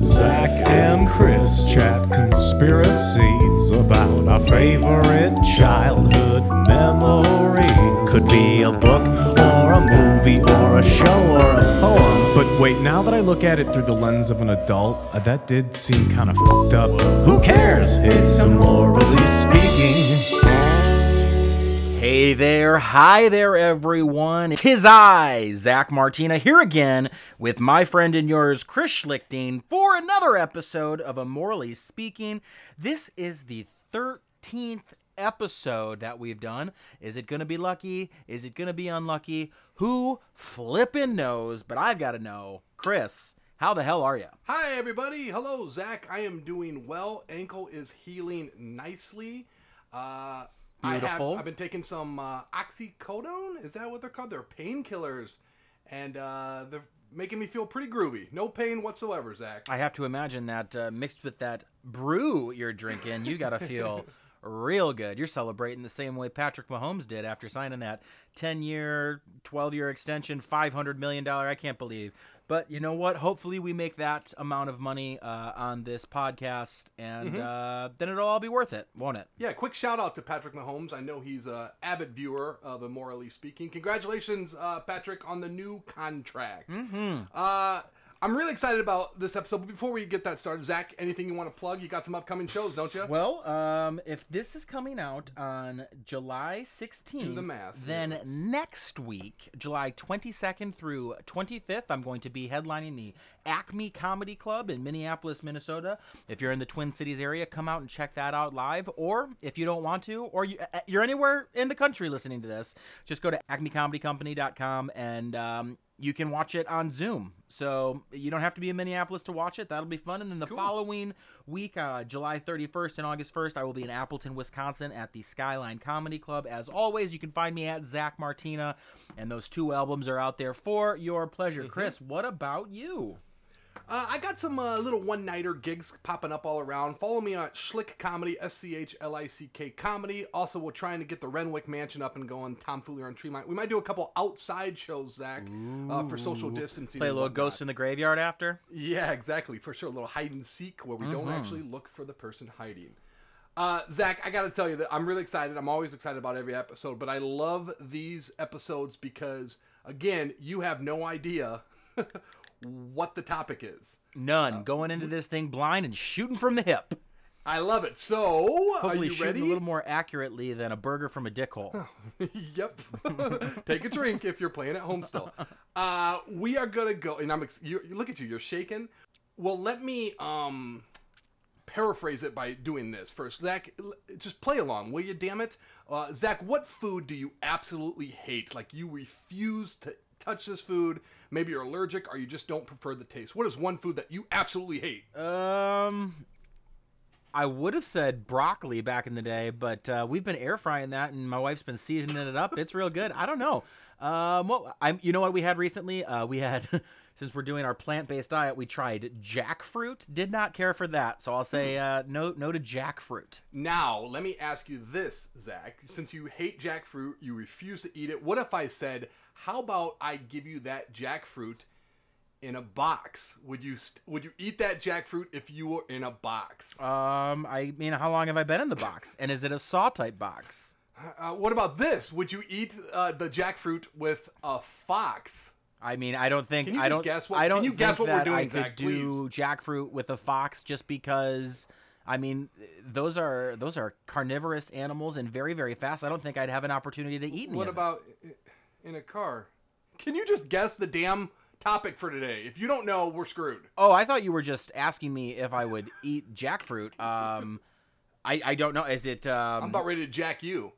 Zach and Chris chat conspiracies about our favorite childhood memories. Could be a book or a movie or a show or a poem. But wait, now that I look at it through the lens of an adult, uh, that did seem kind of fucked up. Who cares? It's morally speaking. Hey there, hi there, everyone. Tis I, Zach Martina, here again with my friend and yours, Chris Schlichting, for another episode of A Morally Speaking. This is the 13th episode that we've done. Is it going to be lucky? Is it going to be unlucky? Who flippin' knows? But I've got to know. Chris, how the hell are you? Hi, everybody. Hello, Zach. I am doing well. Ankle is healing nicely. Uh, I Beautiful. have, I've been taking some uh, oxycodone. Is that what they're called? They're painkillers, and uh, they're making me feel pretty groovy. No pain whatsoever, Zach. I have to imagine that uh, mixed with that brew you're drinking, you got to feel real good. You're celebrating the same way Patrick Mahomes did after signing that 10 year, 12 year extension, $500 million. I can't believe. But you know what? Hopefully, we make that amount of money uh, on this podcast, and uh, then it'll all be worth it, won't it? Yeah, quick shout out to Patrick Mahomes. I know he's a avid viewer of a Morally Speaking. Congratulations, uh, Patrick, on the new contract. Mm-hmm. Uh, I'm really excited about this episode. But before we get that started, Zach, anything you want to plug? You got some upcoming shows, don't you? Well, um, if this is coming out on July 16th, Do the math, then yes. next week, July 22nd through 25th, I'm going to be headlining the Acme Comedy Club in Minneapolis, Minnesota. If you're in the Twin Cities area, come out and check that out live. Or if you don't want to, or you, uh, you're anywhere in the country listening to this, just go to acmecomedycompany.com and um, you can watch it on Zoom. So you don't have to be in Minneapolis to watch it. That'll be fun. And then the following week, uh, July 31st and August 1st, I will be in Appleton, Wisconsin at the Skyline Comedy Club. As always, you can find me at Zach Martina, and those two albums are out there for your pleasure. Chris, what about you? Uh, I got some uh, little one nighter gigs popping up all around. Follow me on Schlick Comedy, S C H L I C K Comedy. Also, we're trying to get the Renwick Mansion up and going. Tom Fooler on Tremont. We might do a couple outside shows, Zach, uh, for social distancing. Play a little. Ghost in the Graveyard after? Yeah, exactly. For sure. A little hide and seek where we don't Mm-hmm. actually look for the person hiding. Uh, Zach, I got to tell you that I'm really excited. I'm always excited about every episode, but I love these episodes because, again, you have no idea what the topic is. None. Going into this thing blind and shooting from the hip. I love it. So, are Hopefully, you shooting ready? a little more accurately than a burger from a dick hole. yep. Take a drink if you're playing at home still. Uh, we are gonna go, and I'm. Ex- you, you look at you. You're shaking. Well, let me um paraphrase it by doing this first. Zach, just play along, will you? Damn it, uh, Zach. What food do you absolutely hate? Like you refuse to touch this food. Maybe you're allergic, or you just don't prefer the taste. What is one food that you absolutely hate? Um, I would have said broccoli back in the day, but uh, we've been air frying that, and my wife's been seasoning it up. It's real good. I don't know. Um, what I'm. you know what we had recently? Uh, we had since we're doing our plant based diet, we tried jackfruit. Did not care for that, so I'll say uh, no no to jackfruit. Now, let me ask you this, Zach. Since you hate jackfruit, you refuse to eat it. What if I said, "How about I give you that jackfruit in a box?" Would you st- would you eat that jackfruit if you were in a box? Um, I mean, how long have I been in the box? And is it a saw type box? Uh, what about this? Would you eat uh, the jackfruit with a fox? I mean, I don't think Can you I don't guess what- I don't can you guess what we're doing, I could Zach, do jackfruit with a fox just because I mean, those are those are carnivorous animals and very very fast. I don't think I'd have an opportunity to eat What it. about i- in a car? Can you just guess the damn topic for today? If you don't know, we're screwed. Oh, I thought you were just asking me if I would eat jackfruit. Um I, I don't know. Is it I'm um, about ready to jack you.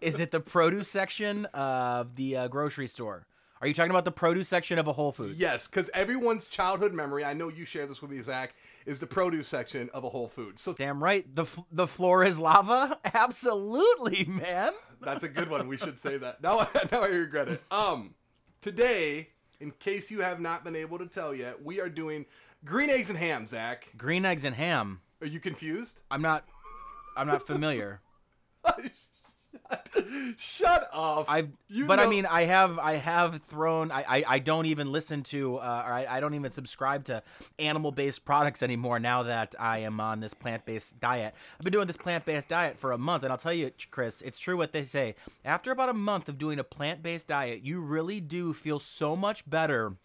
Is it the produce section of the uh, grocery store? Are you talking about the produce section of a Whole Foods? Yes, because everyone's childhood memory, I know you share this with me, Zach, is the produce section of a Whole Foods. So Damn right. The f- the floor is lava. Absolutely, man. that's a good one. We should say that. Now, now I regret it. Um, today, in case you have not been able to tell yet, we are doing green eggs and ham. Zach, Green eggs and ham. are you confused? I'm not. I'm not familiar. Shut up. I've, You but I mean, I have, I have thrown. I, I, I don't even listen to, uh, or I, I don't even subscribe to animal-based products anymore. Now that I am on this plant-based diet, I've been doing this plant-based diet for a month, and I'll tell you, Chris, it's true what they say. After about a month of doing a plant-based diet, you really do feel so much better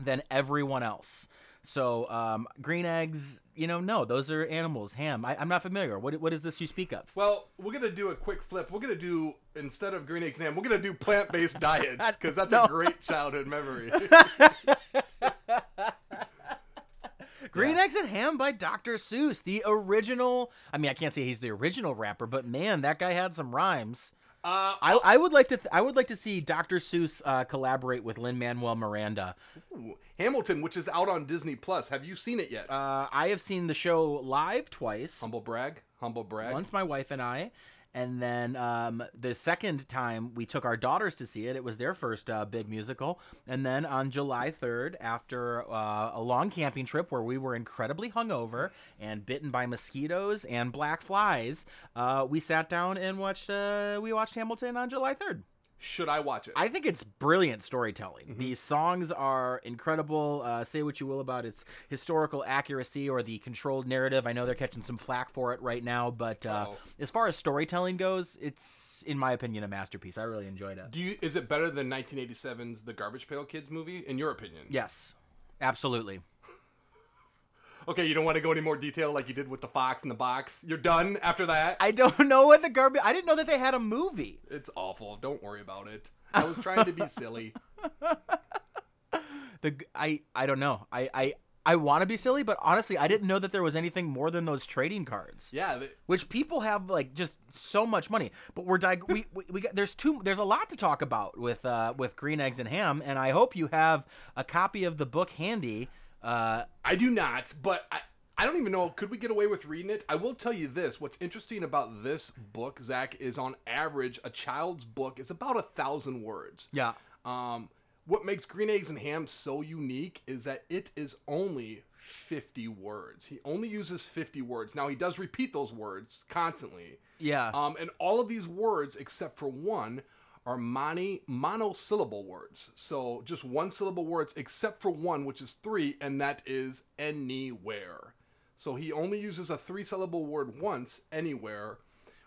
than everyone else. So, um, green eggs, you know, no, those are animals. Ham, I, I'm not familiar. What, what is this you speak of? Well, we're gonna do a quick flip. We're gonna do instead of green eggs and ham, we're gonna do plant-based diets because that's No. a great childhood memory. Green Eggs and Ham by Dr. Seuss, the original. I mean, I can't say he's the original rapper, but man, that guy had some rhymes. Uh, I, I would like to th- I would like to see Dr. Seuss uh, collaborate with Lin Manuel Miranda. ooh, Hamilton, which is out on Disney Plus. Have you seen it yet? Uh, I have seen the show live twice. humble brag. Humble brag. Once my wife and I, and then um, the second time we took our daughters to see it. It was their first uh, big musical. And then on July 3rd, after uh, a long camping trip where we were incredibly hungover and bitten by mosquitoes and black flies, uh, we sat down and watched. Uh, we watched Hamilton on July 3rd. Should I watch it? I think it's brilliant storytelling. The songs are incredible. Uh, say what you will about its historical accuracy or the controlled narrative. I know they're catching some flack for it right now, but uh, as far as storytelling goes, it's in my opinion a masterpiece. I really enjoyed it. do you? Is it better than 1987's The Garbage Pail Kids movie? In your opinion? Yes, absolutely. Okay, you don't want to go any more detail like you did with the fox in the box. You're done after that. I don't know what the garbage. I didn't know that they had a movie. It's awful. Don't worry about it. I was trying to be silly. The I I don't know. I I I want to be silly, but honestly, I didn't know that there was anything more than those trading cards. Yeah. th- which people have like just so much money. But we're dig- we, we we got there's two there's a lot to talk about with uh with green eggs and ham, and I hope you have a copy of the book handy. Uh, I do not, but I, I don't even know. Could we get away with reading it? I will tell you this. What's interesting about this book, Zach, is on average, a child's book is about a thousand words. yeah, Um, what makes Green Eggs and Ham so unique is that it is only 50 words. He only uses 50 words. Now, he does repeat those words constantly. yeah. Um, and all of these words, except for one, are moni- monosyllable words. So just one syllable words, except for one, which is three, and that is anywhere. So he only uses a three syllable word once, anywhere,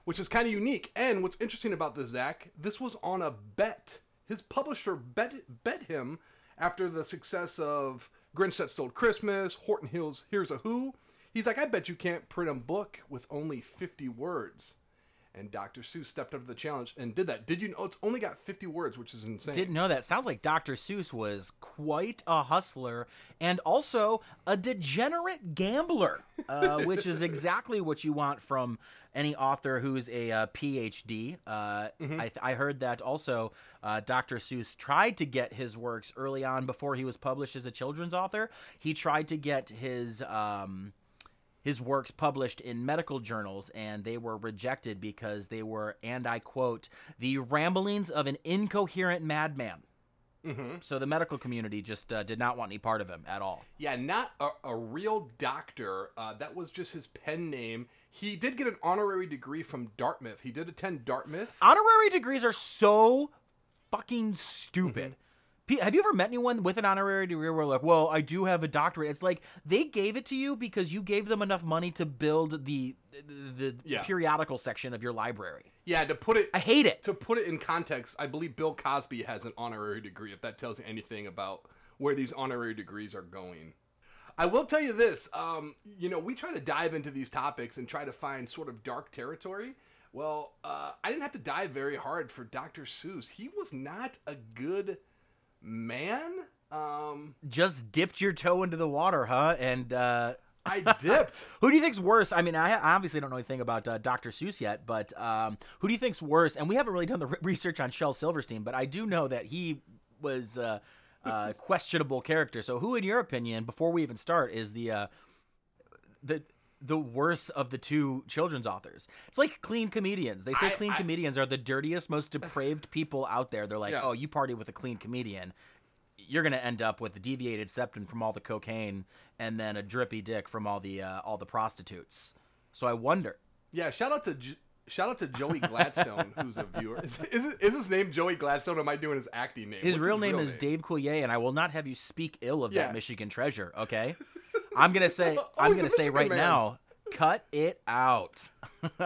which is kind of unique. And what's interesting about this, Zach, this was on a bet. His publisher bet bet him after the success of Grinch That Stole Christmas, Horton Hills Here's a Who. He's like, I bet you can't print a book with only 50 words. And Dr. Seuss stepped up to the challenge and did that. Did you know it's only got 50 words, which is insane? Didn't know that. Sounds like Dr. Seuss was quite a hustler and also a degenerate gambler, uh, which is exactly what you want from any author who's a uh, PhD. Uh, I, th- I heard that also uh, Dr. Seuss tried to get his works early on before he was published as a children's author. He tried to get his. Um, his works published in medical journals and they were rejected because they were and i quote the ramblings of an incoherent madman Mm-hmm. so the medical community just uh, did not want any part of him at all Yeah, not a, a real doctor. Uh, that was just his pen name. He did get an honorary degree from Dartmouth. He did attend Dartmouth. honorary degrees are so fucking stupid Pe- Have you ever met anyone with an honorary degree where like, well, I do have a doctorate? It's like they gave it to you because you gave them enough money to build the the Yeah. periodical section of your library. Yeah, to put it I hate it. to put it in context, I believe Bill Cosby has an honorary degree. If that tells you anything about where these honorary degrees are going. I will tell you this. Um, you know, we try to dive into these topics and try to find sort of dark territory. Well, uh, I didn't have to dive very hard for Dr. Seuss. He was not a good man. Um, Just dipped your toe into the water, huh? And uh, I dipped. Who do you think's worse? I mean, I obviously don't know anything about uh, Dr. Seuss yet, but um, who do you think's worse? And we haven't really done the re- research on Shel Silverstein, but I do know that he was uh, uh, questionable character. So, who, in your opinion, before we even start, is the uh, the the worst of the two children's authors? It's like clean comedians. They say I- clean I- comedians are the dirtiest, most depraved people out there. They're like, Yeah. oh, you party with a clean comedian. You're gonna end up with a deviated septum from all the cocaine, and then a drippy dick from all the uh, all the prostitutes. So I wonder. Yeah, shout out to J- Shout out to Joey Gladstone, who's a viewer. Is, is, is his name Joey Gladstone? Or am I doing his acting name? His What's real name is Dave Coulier, and I will not have you speak ill of Yeah. that Michigan treasure. Okay, I'm gonna say Oh, I'm gonna say right man. now, cut it out.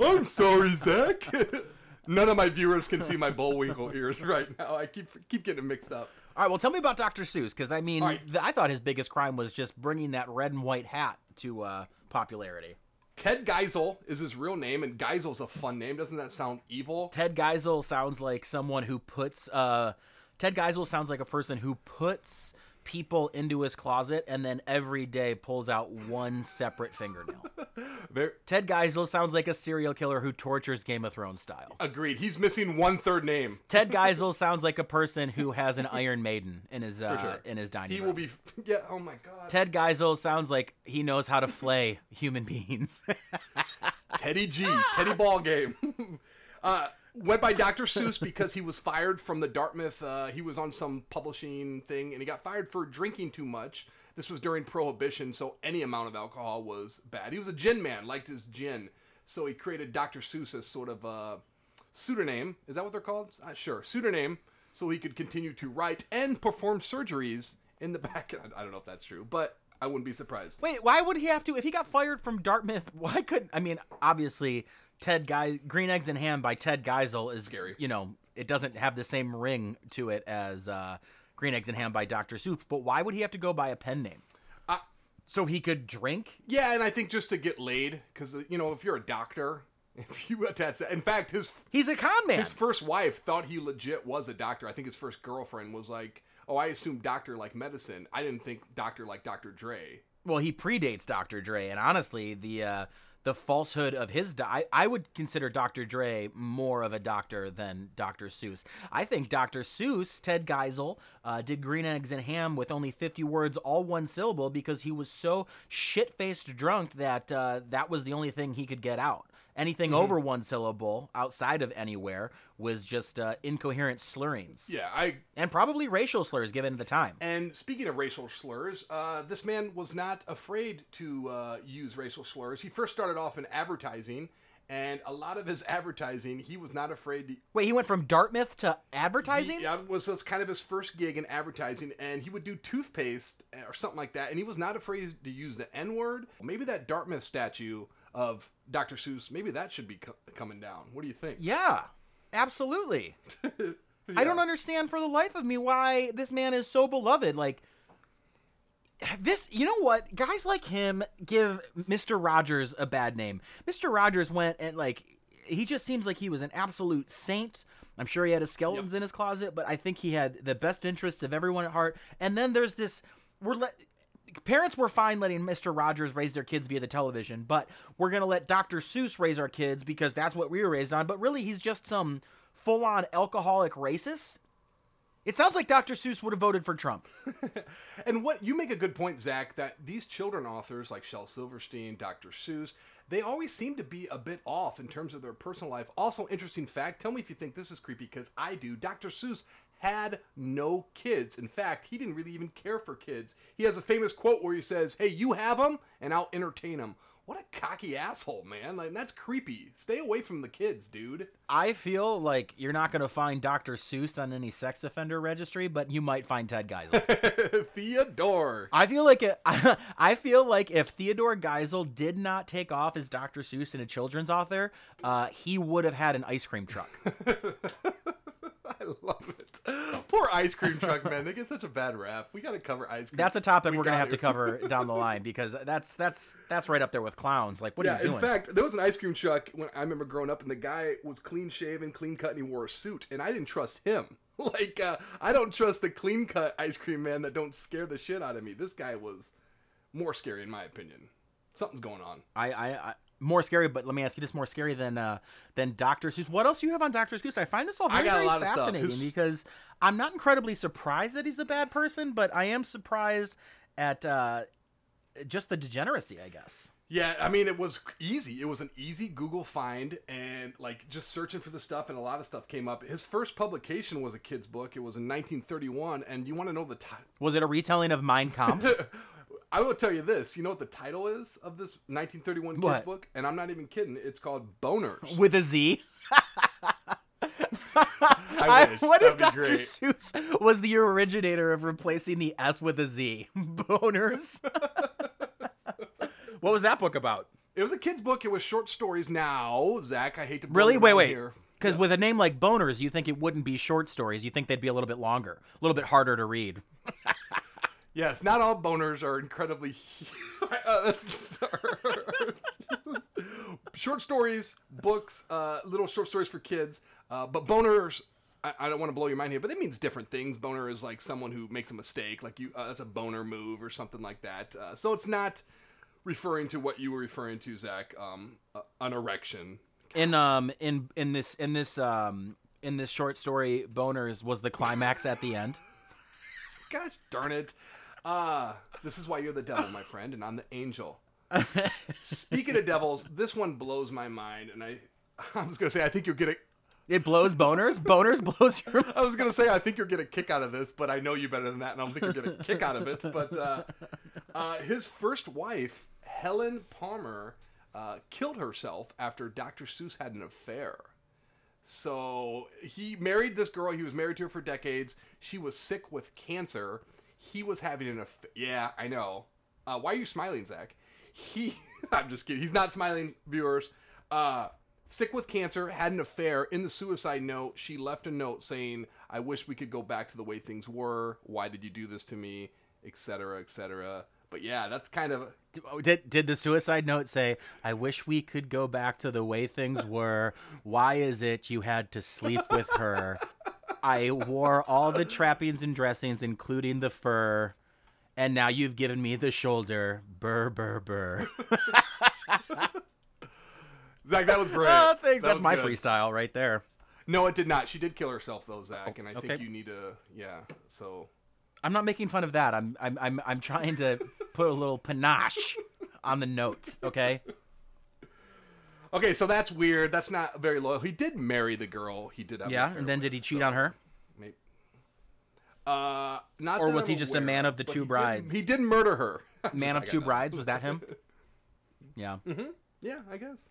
I'm sorry, Zach. None of my viewers can see my Bullwinkle ears right now. I keep keep getting mixed up. All right, well, tell me about Dr. Seuss, because I mean, right. I thought his biggest crime was just bringing that red and white hat to uh, popularity. Ted Geisel is his real name, and Geisel's a fun name. Doesn't that sound evil? Ted Geisel sounds like someone who puts. Uh, Ted Geisel sounds like a person who puts people into his closet and then every day pulls out one separate fingernail. Very, Ted Geisel sounds like a serial killer who tortures Game of Thrones style. agreed. He's missing one third name. Ted Geisel sounds like a person who has an Iron Maiden in his uh, sure. in his dining He room. will be. Yeah. Oh my God. Ted Geisel sounds like he knows how to flay human beings. Teddy G, Teddy Ball Game. uh, went by Dr. Seuss because he was fired from the Dartmouth. Uh, he was on some publishing thing and he got fired for drinking too much. This was during Prohibition, so any amount of alcohol was bad. He was a gin man, liked his gin, so he created Dr. Seuss as sort of a pseudonym. Is that what they're called? Uh, sure, pseudonym, so he could continue to write and perform surgeries in the back. I don't know if that's true, but I wouldn't be surprised. Wait, why would he have to? If he got fired from Dartmouth, why couldn't? I mean, obviously, Ted Guy Green Eggs and Ham by Ted Geisel is Scary. You know, it doesn't have the same ring to it as uh, Green Eggs and Ham by Dr. Seuss. But why would he have to go by a pen name? Uh, so he could drink. Yeah, and I think just to get laid, because you know, if you're a doctor, if you attach that. In fact, his He's a con man. his first wife thought he legit was a doctor. I think his first girlfriend was like, "Oh, I assumed doctor like medicine. I didn't think doctor like Dr. Dre." well, he predates Dr. Dre, and honestly, the uh, the falsehood of his di- I, I would consider Dr. Dre more of a doctor than Dr. Seuss. I think Dr. Seuss, Ted Geisel, uh, did Green Eggs and Ham with only 50 words, all one syllable, because he was so shit faced drunk that uh, that was the only thing he could get out. Anything over one syllable outside of anywhere was just uh, incoherent slurrings. Yeah, I. And probably racial slurs given the time. And speaking of racial slurs, uh, this man was not afraid to uh, use racial slurs. He first started off in advertising, and a lot of his advertising, he was not afraid to Wait, he went from Dartmouth to advertising? He, that was was kind of his first gig in advertising, and he would do toothpaste eh, or something like that, and he was not afraid to use the N word. Maybe that Dartmouth statue of Dr. Seuss, maybe that should be co- coming down. What do you think? Yeah, absolutely. I don't understand for the life of me why this man is so beloved. Like this, you know what? Guys like him give Mr. Rogers a bad name. Mr. Rogers went and like he just seems like he was an absolute saint. I'm sure he had his skeletons in his closet, but I think he had the best interests of everyone at heart. And then there's this we're let parents were fine letting Mr. Rogers raise their kids via the television, but we're going to let Dr. Seuss raise our kids because that's what we were raised on. But really, he's just some full on alcoholic racist. It sounds like Dr. Seuss would have voted for Trump. And what you make a good point, Zach, that these children authors like Shel Silverstein, Dr. Seuss, they always seem to be a bit off in terms of their personal life. Also, interesting fact tell me if you think this is creepy, because I do. Dr. Seuss had no kids. In fact, he didn't really even care for kids. He has a famous quote where he says, Hey, you have them, and I'll entertain them. What a cocky asshole, man. Like, that's creepy. Stay away from the kids, dude. I feel like you're not going to find Dr. Seuss on any sex offender registry, but you might find Ted Geisel. Theodore. I feel like it, I feel like if Theodore Geisel did not take off as Dr. Seuss and a children's author, uh, he would have had an ice cream truck. Love it. Poor ice cream truck, man. They get such a bad rap. We got to cover ice cream. That's a topic We are gonna have to cover down the line because that's that's that's right up there with clowns. Like, what Yeah, are you doing? in fact, there was an ice cream truck when I remember growing up, and the guy was clean shaven, clean cut, and he wore a suit, and I didn't trust him. Like, uh, I don't trust the clean cut ice cream man that don't scare the shit out of me. This guy was more scary, in my opinion. Something's going on. I, I, I more scary, but let me ask you this: more scary than uh, than Dr. Seuss. What else do you have on Dr. Seuss? I find this all very, a very lot of stuff. fascinating because I'm not incredibly surprised that he's a bad person, but I am surprised at uh, just the degeneracy, I guess. Yeah, I mean, it was easy. It was an easy Google find, and like just searching for the stuff, and a lot of stuff came up. His first publication was a kid's book. It was in 1931, and you want to know the time? Was it a retelling of Mein Kampf? I will tell you this. You know what the title is of this 1931 kids What? book? And I'm not even kidding. It's called Boners. With a Z. I wish. what if That'd be Dr. great. Seuss was the originator of replacing the S with a Z? Boners. what was that book about? It was a kid's book. It was short stories. Now, Zach, I hate to Really? Wait, wait. Because with a name like Boners, you think it wouldn't be short stories. You think they'd be a little bit longer, a little bit harder to read. Yes, not all boners are incredibly. uh, that's short stories, books, uh, little short stories for kids. Uh, but boners, I, I don't want to blow your mind here, but that means different things. Boner is like someone who makes a mistake, like you. Uh, that's a boner move or something like that. Uh, so it's not referring to what you were referring to, Zach. Um, uh, an erection. In um in in this in this um in this short story, Boners was the climax at the end. Gosh darn it. Uh, this is why you're the devil, my friend, and I'm the angel. Speaking of devils, this one blows my mind, and I, I was gonna say I think you'll get a, It blows boners. Boners blows your. I was gonna say I think you'll get a kick out of this, but I know you better than that, and I don't think you'll get a kick out of it. But uh, uh, his first wife, Helen Palmer, uh, killed herself after Dr. Seuss had an affair. So he married this girl. He was married to her for decades. She was sick with cancer. He was having an affair. Yeah, I know. Uh, why are you smiling, Zach? He. I'm just kidding. He's not smiling, viewers. Uh, sick with cancer, had an affair. In the suicide note, she left a note saying, "I wish we could go back to the way things were. Why did you do this to me?" Etc. Etc. But yeah, that's kind of Did did the suicide note say, "I wish we could go back to the way things were. Why is it you had to sleep with her? I wore all the trappings and dressings, including the fur." And now you've given me the shoulder. Burr, burr, burr. Zach. That was great. oh, thanks. That That's my good. freestyle right there. No, it did not. She did kill herself though, Zach, and I think you need to. Yeah. So I'm not making fun of that. I'm I'm I'm I'm trying to put a little panache on the note. Okay. Okay, so that's weird. That's not very loyal. He did marry the girl. He did. Have Yeah. affair And then with, did he cheat so on her? Maybe. Uh, not. Or was I'm he just a man of the two he did- brides? he did murder her. Man of two brides. Was that him? Yeah. Yeah, I guess.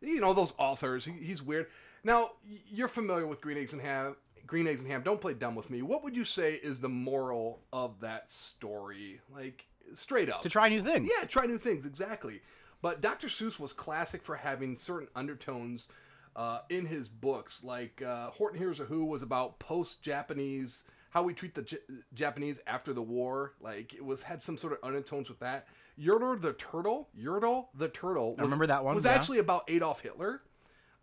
You know those authors. He, he's weird. Now you're familiar with Green Eggs and Ham. Green Eggs and Ham. Don't play dumb with me. What would you say is the moral of that story? Like straight up. To try new things. Yeah, try new things, exactly. But Dr. Seuss was classic for having certain undertones uh, in his books. Like uh, Horton Hears a Who was about post Japanese, how we treat the J- Japanese after the war. Like it was had some sort of undertones with that. Yertle the Turtle, Yertle the Turtle. Was, remember that one, Was yeah. actually about Adolf Hitler.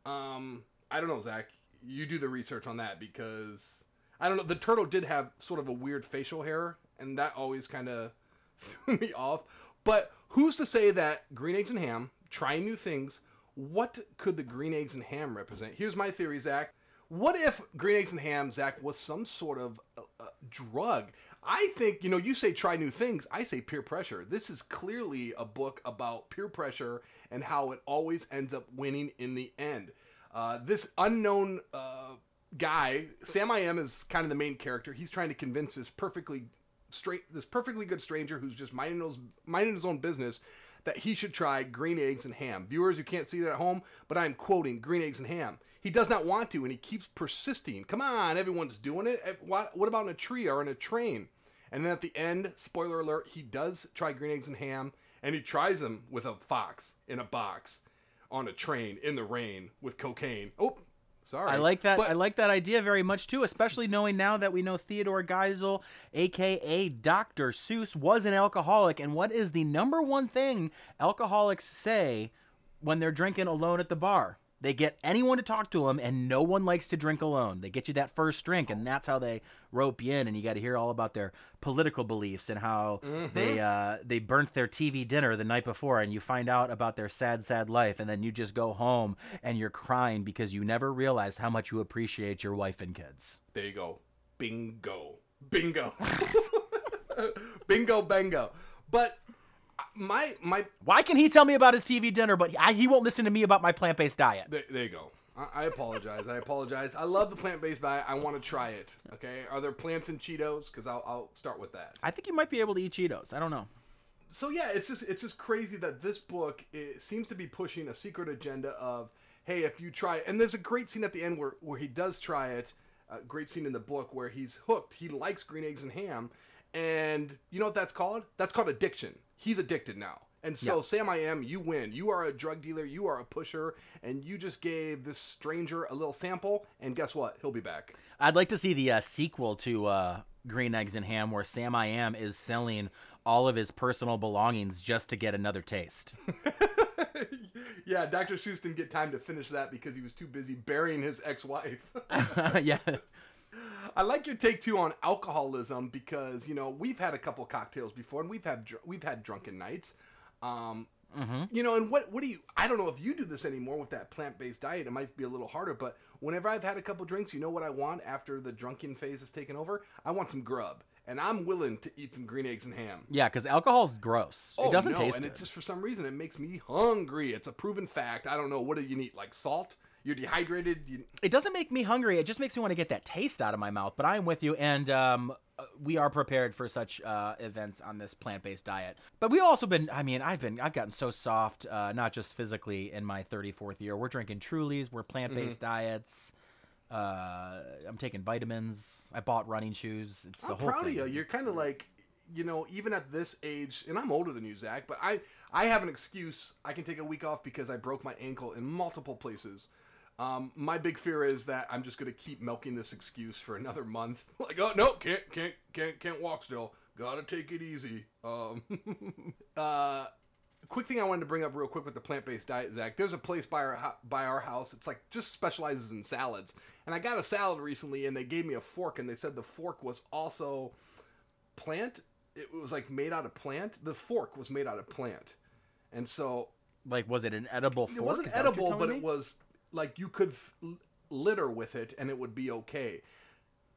Um, I don't know, Zach. You do the research on that because I don't know. The turtle did have sort of a weird facial hair, and that always kind of threw me off. But who's to say that green eggs and ham, trying new things, what could the green eggs and ham represent? Here's my theory, Zach. What if green eggs and ham, Zach, was some sort of uh, uh, drug? I think, you know, you say try new things. I say peer pressure. This is clearly a book about peer pressure and how it always ends up winning in the end. Uh, this unknown uh, guy, Sam I Am, is kind of the main character. He's trying to convince this perfectly straight, this perfectly good stranger who's just minding his, minding his own business that he should try green eggs and ham. Viewers, you can't see it at home, but I'm quoting green eggs and ham. He does not want to, and he keeps persisting. Come on, everyone's doing it. Eh, What, what about in a tree or in a train? And then at the end, spoiler alert, he does try green eggs and ham, and he tries them with a fox in a box on a train in the rain with cocaine. Oh, sorry. I like that. But- I like that idea very much too, especially knowing now that we know Theodore Geisel, aka Dr. Seuss, was an alcoholic. And what is the number one thing alcoholics say when they're drinking alone at the bar? They get anyone to talk to them, and no one likes to drink alone. They get you that first drink, and that's how they rope you in. And you got to hear all about their political beliefs and how they uh, they burnt their TV dinner the night before, and you find out about their sad, sad life, and then you just go home and you're crying because you never realized how much you appreciate your wife and kids. There you go. Bingo. Bingo. Bingo bango. But my my Why can he tell me about his TV dinner, but I, he won't listen to me about my plant based diet? there, there you go. I, I apologize. I apologize. I love the plant-based diet. I want to try it. Okay. Are there plants in Cheetos? Because I'll, I'll start with that. I think you might be able to eat Cheetos. I don't know. so yeah, it's just it's just crazy that this book it seems to be pushing a secret agenda of hey, if you try, it and there's a great scene at the end where where he does try it. A great scene in the book where he's hooked. He likes green eggs and ham, and you know what that's called? That's called addiction. He's addicted now. And so, Yeah. Sam, I am. You win. You are a drug dealer. You are a pusher, and you just gave this stranger a little sample. And guess what? He'll be back. I'd like to see the uh, sequel to uh, Green Eggs and Ham, where Sam I Am is selling all of his personal belongings just to get another taste. yeah, Dr. Seuss didn't get time to finish that because he was too busy burying his ex-wife. yeah, I like your take too on alcoholism because you know we've had a couple cocktails before and we've had dr- we've had drunken nights. Um, You know, and what what do you? I don't know if you do this anymore with that plant based diet. It might be a little harder, but whenever I've had a couple drinks, you know what I want after the drunken phase has taken over? I want some grub, and I'm willing to eat some green eggs and ham. yeah, because alcohol's gross. it doesn't Oh, no, taste and good. it just for some reason it makes me hungry. It's a proven fact. I don't know what do you need like salt. You're dehydrated. You, It doesn't make me hungry. It just makes me want to get that taste out of my mouth. But I am with you, and um, uh, we are prepared for such uh, events on this plant-based diet. But we've also been. I mean, I've been. I've gotten so soft, uh, not just physically in my 34th year. We're drinking Trulies. We're plant-based Mm-hmm. diets. Uh, I'm taking vitamins. I bought running shoes. It's I'm whole proud thing. of you. You're kind of like, you know, even at this age, and I'm older than you, Zach, but I, I have an excuse. I can take a week off because I broke my ankle in multiple places. Um, my big fear is that I'm just gonna keep milking this excuse for another month. like, oh no, can't, can't, can't, can't walk still. Gotta take it easy. Um, uh, quick thing I wanted to bring up real quick with the plant-based diet, Zach. There's a place by our by our house. It's like just specializes in salads. And I got a salad recently, and they gave me a fork, and they said the fork was also plant. It was like made out of plant. The fork was made out of plant, and so Like, was it an edible fork? it wasn't Is that what you're edible, but telling it was like you could f- litter with it, and it would be okay.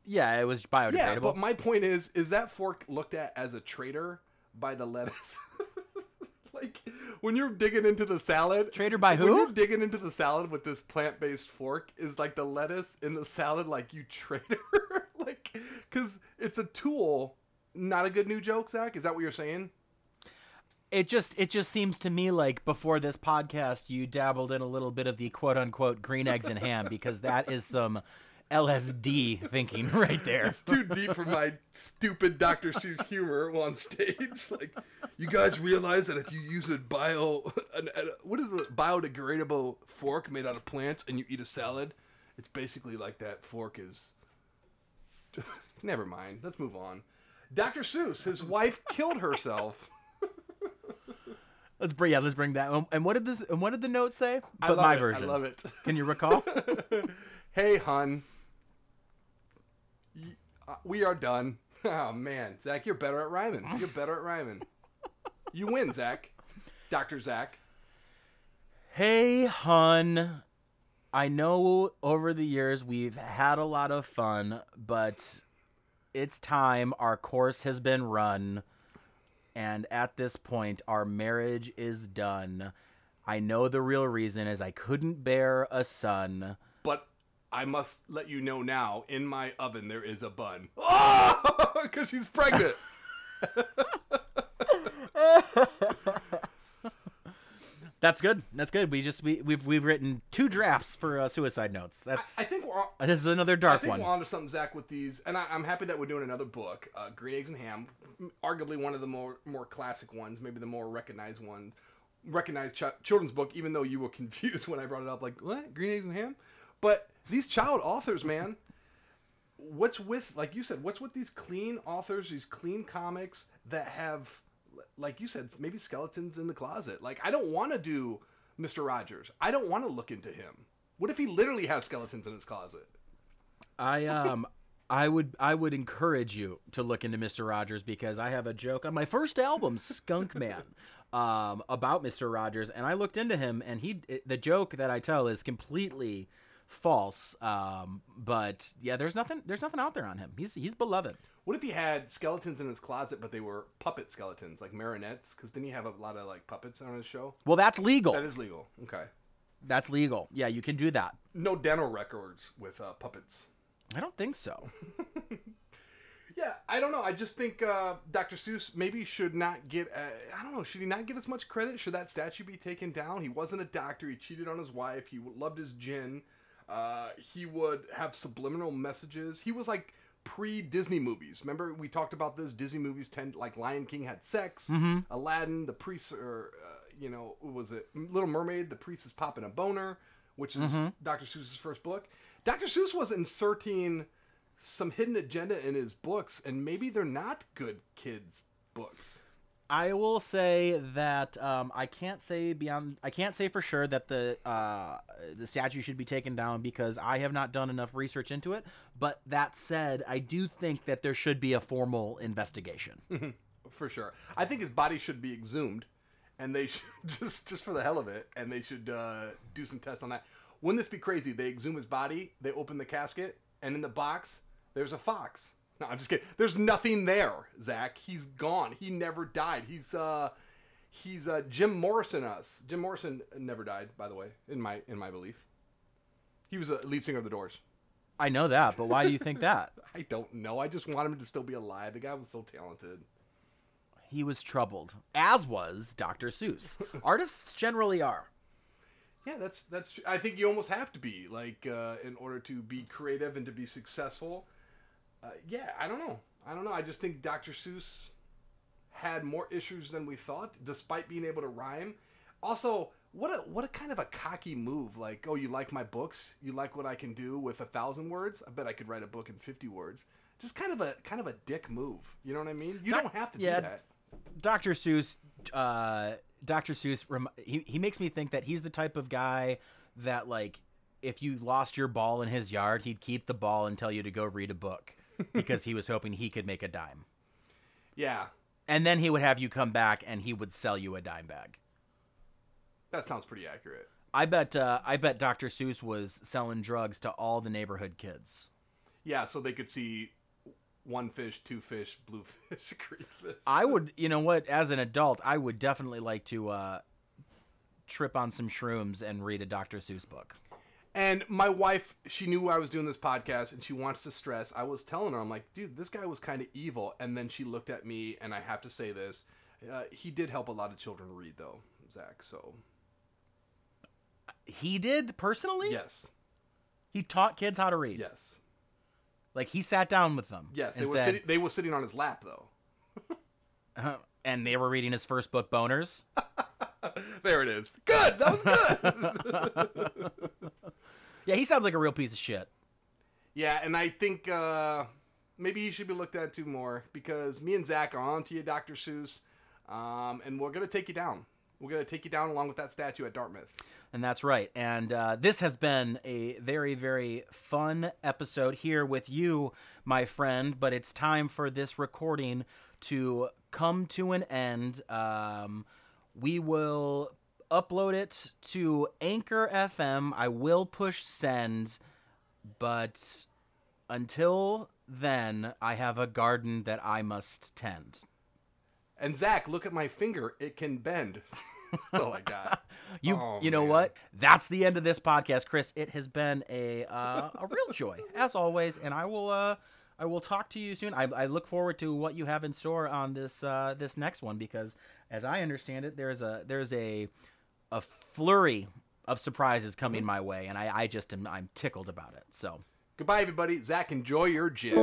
Yeah, it was biodegradable. Yeah, but my point is, is that fork looked at as a traitor by the lettuce? like when you're digging into the salad, Traitor by who? When you're digging into the salad with this plant-based fork, is like the lettuce in the salad, like you traitor, like because it's a tool. Not a good new joke, Zach. Is that what you're saying? It just it just seems to me like before this podcast you dabbled in a little bit of the quote unquote green eggs and ham because that is some LSD thinking right there. It's too deep for my stupid Dr. Seuss humor on stage. Like, you guys realize that if you use a bio, an, a, what is it, biodegradable fork made out of plants and you eat a salad, it's basically like that fork is. Never mind. Let's move on. Dr. Seuss, his wife killed herself. Let's bring yeah, let's bring that. um, And what did this? And what did the note say? I But love my it. version. I love it. Can you recall? hey, hun. Y- uh, We are done. Oh, man. Zach, you're better at rhyming. You're better at rhyming. You win, Zach. Dr. Zach. hey, hun. I know over the years we've had a lot of fun, but it's time. Our course has been run. And at this point, our marriage is done. I know the real reason is I couldn't bear a son. But I must let you know now, in my oven there is a bun. Ah! Oh! Because she's pregnant. That's good. That's good. We just we we've we've written two drafts for uh, suicide notes. That's I think we're on, this is another I dark think one. we're onto something, Zach, with these. And I, I'm happy that we're doing another book, uh, Green Eggs and Ham. Arguably one of the more more classic ones, maybe the more recognized one, recognized ch- children's book. Even though you were confused when I brought it up, like what Green Eggs and Ham. But these child authors, man, what's with like you said, what's with these clean authors, these clean comics that have, like you said, maybe skeletons in the closet. Like I don't want to do Mister Rogers. I don't want to look into him. What if he literally has skeletons in his closet? I um I would I would encourage you to look into Mr. Rogers because I have a joke on my first album, Skunk Man, um, about Mr. Rogers, and I looked into him, and he the joke that I tell is completely false. Um, but yeah, there's nothing there's nothing out there on him. He's he's beloved. What if he had skeletons in his closet, but they were puppet skeletons, like marionettes? Because didn't he have a lot of like puppets on his show? Well, that's legal. That is legal. Okay. That's legal. Yeah, you can do that. No dental records with uh, puppets. I don't think so. Yeah, I don't know. I just think uh, Dr. Seuss maybe should not get. Uh, I don't know. Should he not get as much credit? Should that statue be taken down? He wasn't a doctor. He cheated on his wife. He loved his gin. Uh, he would have subliminal messages. He was like pre Disney movies. Remember we talked about this. Disney movies tend like Lion King had sex. Aladdin, the priest, or uh, you know, was it Little Mermaid? The priest is popping a boner, which is Dr. Seuss's first book. Dr. Seuss was inserting some hidden agenda in his books, and maybe they're not good kids' books. I will say that um, I can't say beyond. I can't say for sure that the uh, the statue should be taken down because I have not done enough research into it. But that said, I do think that there should be a formal investigation. For sure. I think his body should be exhumed, and they should just just for the hell of it, and they should uh, do some tests on that. Wouldn't this be crazy? They exhume his body, they open the casket, and in the box there's a fox. No, I'm just kidding. There's nothing there, Zach. He's gone. He never died. He's uh, he's uh, Jim Morrison. Us. Jim Morrison never died, by the way, in my in my belief. He was a lead singer of the Doors. I know that, but why do you think that? I don't know. I just want him to still be alive. The guy was so talented. He was troubled, as was Dr. Seuss. Artists generally are. Yeah, that's that's. I think you almost have to be like uh, in order to be creative and to be successful. Uh, yeah, I don't know. I don't know. I just think Dr. Seuss had more issues than we thought, despite being able to rhyme. Also, what a what a kind of a cocky move! Like, oh, you like my books? You like what I can do with a thousand words? I bet I could write a book in fifty words. Just kind of a kind of a dick move. You know what I mean? You Doc- don't have to yeah, do that. Dr. Seuss, uh, Dr. Seuss, he, he makes me think that he's the type of guy that, like, if you lost your ball in his yard, he'd keep the ball and tell you to go read a book because he was hoping he could make a dime. Yeah, And then he would have you come back and he would sell you a dime bag. that sounds pretty accurate. I bet, uh, I bet Dr. Seuss was selling drugs to all the neighborhood kids. Yeah, so they could see one fish, two fish, blue fish, green fish. I would, you know what? As an adult, I would definitely like to uh, trip on some shrooms and read a Dr. Seuss book. And my wife, she knew I was doing this podcast and she wants to stress. I was telling her, I'm like, dude, this guy was kind of evil. And then she looked at me, and I have to say this. Uh, he did help a lot of children read, though, Zach. So, He did personally. yes. He taught kids how to read. Yes. Like he sat down with them. Yes. They were, said- sitting, they were sitting on his lap, though. uh, and they were reading his first book, Boners. There it is. Good. That was good. Yeah, he sounds like a real piece of shit. yeah, and I think uh, maybe he should be looked at too more because me and Zach are on to you, Dr. Seuss. Um, and we're going to take you down. We're going to take you down along with that statue at Dartmouth. And that's right. And uh, this has been a very, very fun episode here with you, my friend. But it's time for this recording to come to an end. Um, we will upload it to Anchor FM. I will push send, but until then, I have a garden that I must tend. And Zach, look at my finger. It can bend. That's all I got. You Oh, you know man. what? That's the end of this podcast, Chris. It has been a uh, a real joy as always, and I will uh, I will talk to you soon. I, I look forward to what you have in store on this uh, this next one because, as I understand it, there's a there's a a flurry of surprises coming my way, and I, I just am I'm tickled about it. So. Goodbye, everybody. Zach, enjoy your gin.